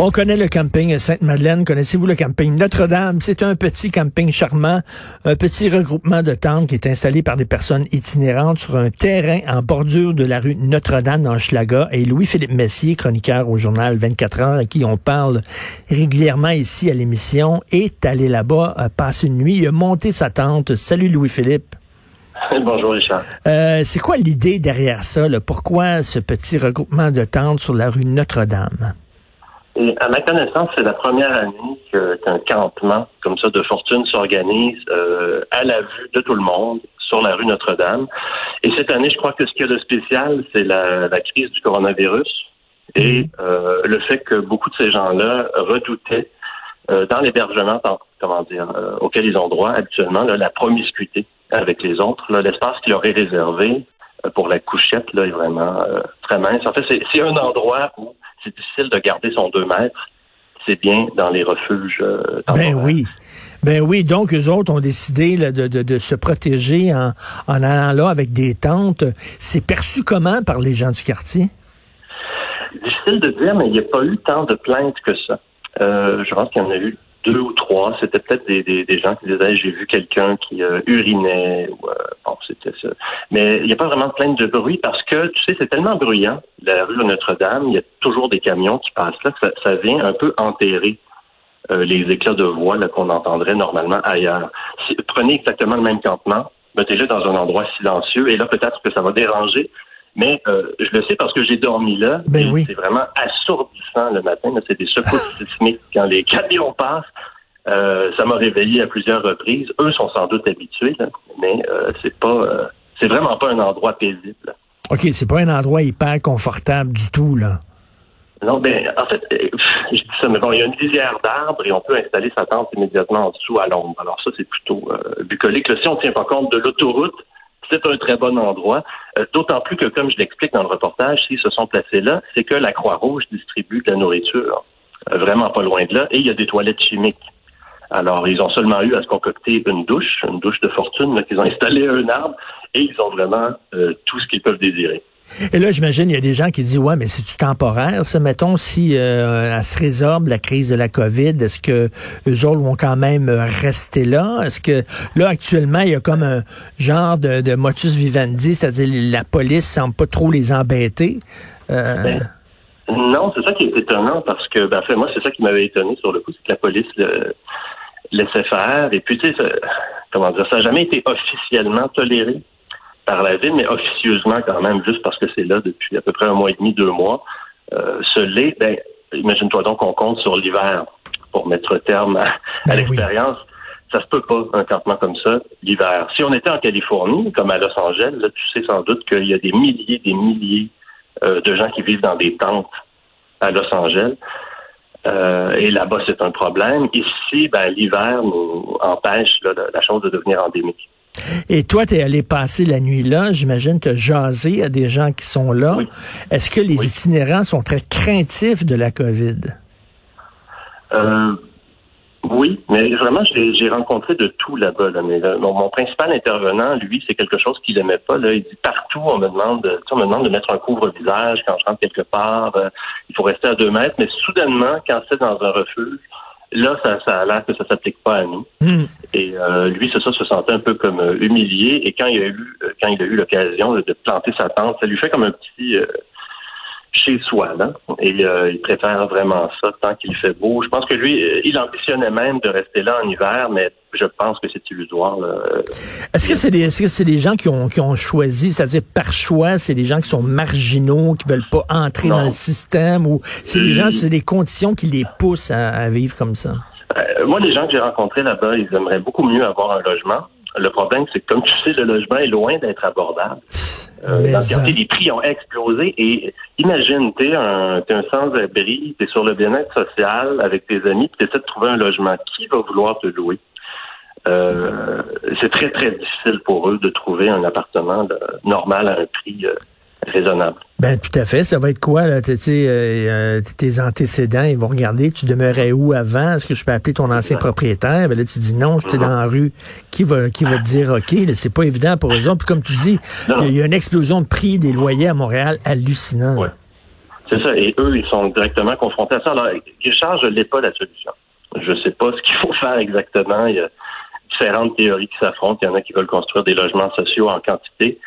On connaît le camping Sainte-Madeleine. Connaissez-vous le camping Notre-Dame? C'est un petit camping charmant, un petit regroupement de tentes qui est installé par des personnes itinérantes sur un terrain en bordure de la rue Notre-Dame dans Schlaga. Et Louis-Philippe Messier, chroniqueur au journal 24 heures, à qui on parle régulièrement ici à l'émission, est allé là-bas euh, passer une nuit. Il a monté sa tente. Salut Louis-Philippe. Bonjour Richard. Euh, c'est quoi l'idée derrière ça? Pourquoi ce petit regroupement de tentes sur la rue Notre-Dame? Et à ma connaissance, c'est la première année qu'un campement comme ça de fortune s'organise euh, à la vue de tout le monde sur la rue Notre-Dame. Et cette année, je crois que ce qu'il y a de spécial, c'est la, crise du coronavirus et mhm. euh, le fait que beaucoup de ces gens-là redoutaient euh, dans l'hébergement, comment dire, auquel ils ont droit habituellement, la promiscuité avec les autres. L'espace qui leur est réservé pour la couchette là, est vraiment très mince. En fait, c'est un endroit où c'est difficile de garder son deux mètres. C'est bien dans les refuges. Euh, ben oui. Ben oui, donc eux autres ont décidé de, se protéger en, allant là avec des tentes. C'est perçu comment par les gens du quartier? Difficile de dire, mais il n'y a pas eu tant de plaintes que ça. Euh, je pense qu'il y en a eu deux ou trois. C'était peut-être des, des, gens qui disaient j'ai vu quelqu'un qui euh, urinait ou euh, bon c'était ça. Mais il n'y a pas vraiment plainte de bruit parce que tu sais c'est tellement bruyant la rue de Notre-Dame. Il y a toujours des camions qui passent là ça, vient un peu enterrer euh, les éclats de voix qu'on entendrait normalement ailleurs. prenez exactement le même campement, mettez-le dans un endroit silencieux et là peut-être que ça va déranger mais euh, je le sais parce que j'ai dormi là. Ben oui. C'est vraiment assourdissant le matin. C'est des secousses sismiques quand les camions passent. Euh, ça m'a réveillé à plusieurs reprises. Eux sont sans doute habitués, mais euh, c'est pas, euh, c'est vraiment pas un endroit paisible. Ok, c'est pas un endroit hyper confortable du tout là. Non, ben en fait, je dis ça, mais bon, il y a une lisière d'arbres et on peut installer sa tente immédiatement en dessous à l'ombre. Alors ça, c'est plutôt bucolique. si on tient pas compte de l'autoroute, c'est un très bon endroit. Euh, d'autant plus que, comme je l'explique dans le reportage, s'ils se sont placés là, c'est que la Croix-Rouge distribue de la nourriture. Euh, vraiment pas loin de là. Et il y a des toilettes chimiques. Alors, ils ont seulement eu à se concocter une douche, une douche de fortune, qu'ils ont installé un arbre, et ils ont vraiment euh, tout ce qu'ils peuvent désirer. Et là, j'imagine, il y a des gens qui disent, ouais, mais c'est-tu temporaire, ça? Mettons, si euh, elle se résorbe, la crise de la COVID, est-ce que eux autres vont quand même rester là? Est-ce que, là, actuellement, il y a comme un genre de, motus vivendi, c'est-à-dire la police semble pas trop les embêter? Euh... Ben, non, c'est ça qui est étonnant, parce que, ben, fait, moi, c'est ça qui m'avait étonné sur le coup, c'est que la police le laissait faire. Et puis, tu sais, comment dire, ça n'a jamais été officiellement toléré par la ville, mais officieusement quand même, juste parce que c'est là depuis à peu près un mois et demi, deux mois. Euh, ce lait, ben, imagine-toi donc qu'on compte sur l'hiver pour mettre terme à, ben l'expérience. Ça se peut pas, un campement comme ça, l'hiver. Si on était en Californie, comme à Los Angeles, là, tu sais sans doute qu'il y a des milliers, des milliers euh, de gens qui vivent dans des tentes à Los Angeles. Euh, et là-bas, c'est un problème. Ici, ben, l'hiver nous empêche la chose de devenir endémique. Et toi, tu es allé passer la nuit là, j'imagine, te jaser à des gens qui sont là. Est-ce que les itinérants sont très craintifs de la COVID? Euh, oui, mais vraiment, j'ai rencontré de tout là-bas. Mais mon, principal intervenant, lui, c'est quelque chose qu'il n'aimait pas. Là. Il dit partout, on me demande, on me demande de mettre un couvre-visage quand je rentre quelque part. Euh, il faut rester à deux mètres. Mais soudainement, quand c'est dans un refuge, Là, ça, ça a l'air que ça s'applique pas à nous. Hmm. Et euh, lui, c'est ça, se sentait un peu comme euh, humilié. Et quand il a eu, euh, quand il a eu l'occasion de, planter sa tente, ça lui fait comme un petit chez soi, là. Et il préfère vraiment ça tant qu'il fait beau. Je pense que lui, il ambitionnait même de rester là en hiver, mais je pense que c'est illusoire. Est-ce que c'est des, est-ce que c'est des gens qui ont, qui ont choisi, c'est-à-dire par choix, c'est des gens qui sont marginaux, qui veulent pas entrer dans le système, ou c'est des gens, c'est des conditions qui les poussent à, vivre comme ça? Euh, moi, les gens que j'ai rencontrés là-bas, ils aimeraient beaucoup mieux avoir un logement. Le problème, c'est que comme tu sais, le logement est loin d'être abordable. Euh, dans le quartier, les prix ont explosé. Et imagine, t'es un, es un sans-abri, t'es sur le bien-être social avec tes amis, tu essaies de trouver un logement. Qui va vouloir te louer? Euh, c'est très, très difficile pour eux de trouver un appartement normal à un prix euh, raisonnable. Ben tout à fait. Ça va être quoi là? Tu sais, euh, tes antécédents Ils vont regarder. Tu demeurais où avant? Est-ce que je peux appeler ton ancien propriétaire? Ben là tu dis non, j'étais dans la rue. Qui va qui va te dire ok? C'est pas évident pour eux autres. Puis comme tu dis, il y, a une explosion de prix des loyers à Montréal hallucinant. Ouais. C'est ça. Et eux, ils sont directement confrontés à ça. Alors, Richard, je n'ai pas la solution. Je ne sais pas ce qu'il faut faire exactement. Il y a différentes théories qui s'affrontent. Il y en a qui veulent construire des logements sociaux en quantité.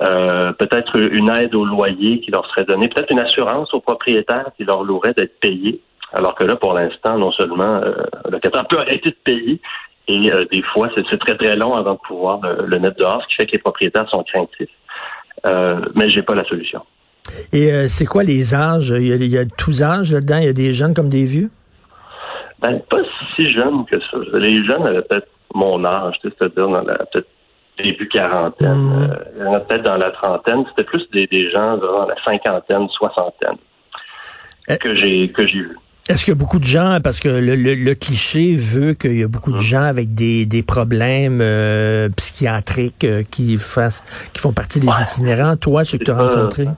Euh, peut-être une aide au loyer qui leur serait donnée, peut-être une assurance aux propriétaires qui leur louerait d'être payés. Alors que là, pour l'instant, non seulement euh, le locataire peut arrêter de payer, et euh, des fois, c'est très très long avant de pouvoir le, mettre dehors, ce qui fait que les propriétaires sont craintifs. Euh, mais j'ai pas la solution. Et c'est quoi les âges? Il y, a, il y a tous âges là-dedans? Il y a des jeunes comme des vieux? Ben, pas si jeunes que ça. Les jeunes avaient peut-être mon âge, c'est-à-dire dans la peut-être début quarantaine. Mmh. Euh, il y en a peut-être dans la trentaine. C'était plus des, des gens dans la cinquantaine, soixantaine eh. que j'ai que j'ai vu. Est-ce qu'il y a beaucoup de gens, parce que le, le, cliché veut qu'il y a beaucoup de mmh. gens avec des, des problèmes euh, psychiatriques euh, qui fassent, qui font partie des itinérants. Toi, ceux que tu as rencontrés?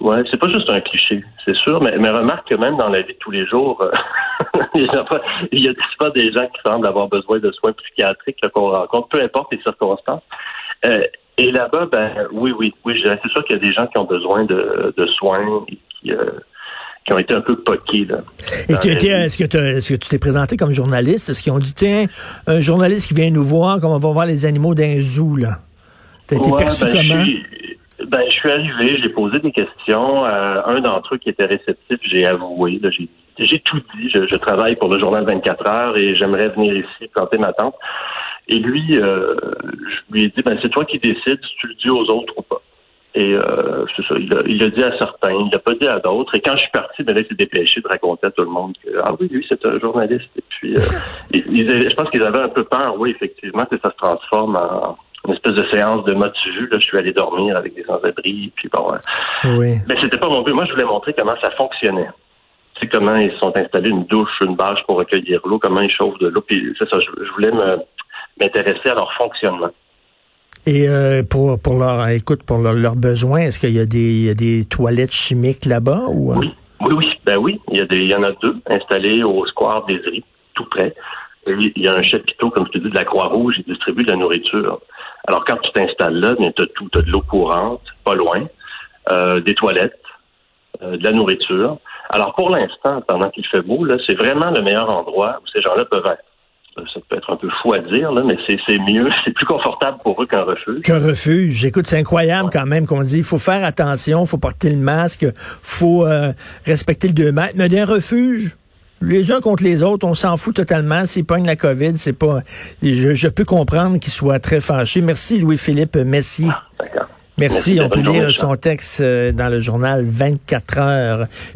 Ouais, c'est pas juste un cliché, c'est sûr, mais, mais remarque que même dans la vie de tous les jours, il y a pas des gens qui semblent avoir besoin de soins psychiatriques qu'on rencontre, peu importe les circonstances. Euh, et là-bas, ben oui, oui, oui, c'est sûr qu'il y a des gens qui ont besoin de, de soins et qui, euh, qui ont été un peu poqués. Là, et est-ce que, est-ce que tu t'es présenté comme journaliste? Est-ce qu'ils ont dit, tiens, un journaliste qui vient nous voir, comme on va voir les animaux d'un zoo, là? T'as été perçu ben, comment? Ben, je suis arrivé, j'ai posé des questions. Euh, un d'entre eux qui était réceptif, j'ai avoué. J'ai tout dit. Je, travaille pour le journal 24 heures et j'aimerais venir ici planter ma tente. Et lui, euh, je lui ai dit, ben c'est toi qui décides si tu le dis aux autres ou pas. Et euh, c'est ça, il l'a dit à certains, il l'a pas dit à d'autres. Et quand je suis parti, ben là, il s'est dépêché de raconter à tout le monde que ah oui, lui, c'est un journaliste. Et puis, euh, je pense qu'ils avaient un peu peur, oui, effectivement, que ça se transforme en une espèce de séance de mode vue. Là, je suis allé dormir avec des sans-abri. Puis bon, oui. mais c'était pas mon but. Moi, je voulais montrer comment ça fonctionnait. C'est comment ils sont installés une douche, une bâche pour recueillir l'eau, comment ils chauffent de l'eau. Puis c'est ça, je, voulais m'intéresser à leur fonctionnement. Et euh, pour pour leur écoute pour leurs besoins, est-ce qu'il y a des des toilettes chimiques là-bas ou euh? Oui, oui, oui. Ben oui, il y a des il y en a deux installées au square des tout près. Il y a un chapiteau, comme je te dis, de la Croix-Rouge, il distribue de la nourriture. Alors, quand tu t'installes là, tu as tout. Tu as de l'eau courante, pas loin, euh, des toilettes, euh, de la nourriture. Alors, pour l'instant, pendant qu'il fait beau, là, c'est vraiment le meilleur endroit où ces gens-là peuvent être. Euh, ça peut être un peu fou à dire, là, mais c'est mieux, c'est plus confortable pour eux qu'un refuge. Qu'un refuge. Écoute, c'est incroyable quand même qu'on dit, il faut faire attention, il faut porter le masque, faut respecter le 2 mètres. Mais d'un refuge, les uns contre les autres, on s'en fout totalement. S'ils pognent la COVID, c'est pas. Je, peux comprendre qu'ils soient très fâchés. Merci Louis-Philippe Messier. Ah, Merci. On peut lire son texte euh, dans le journal 24 heures.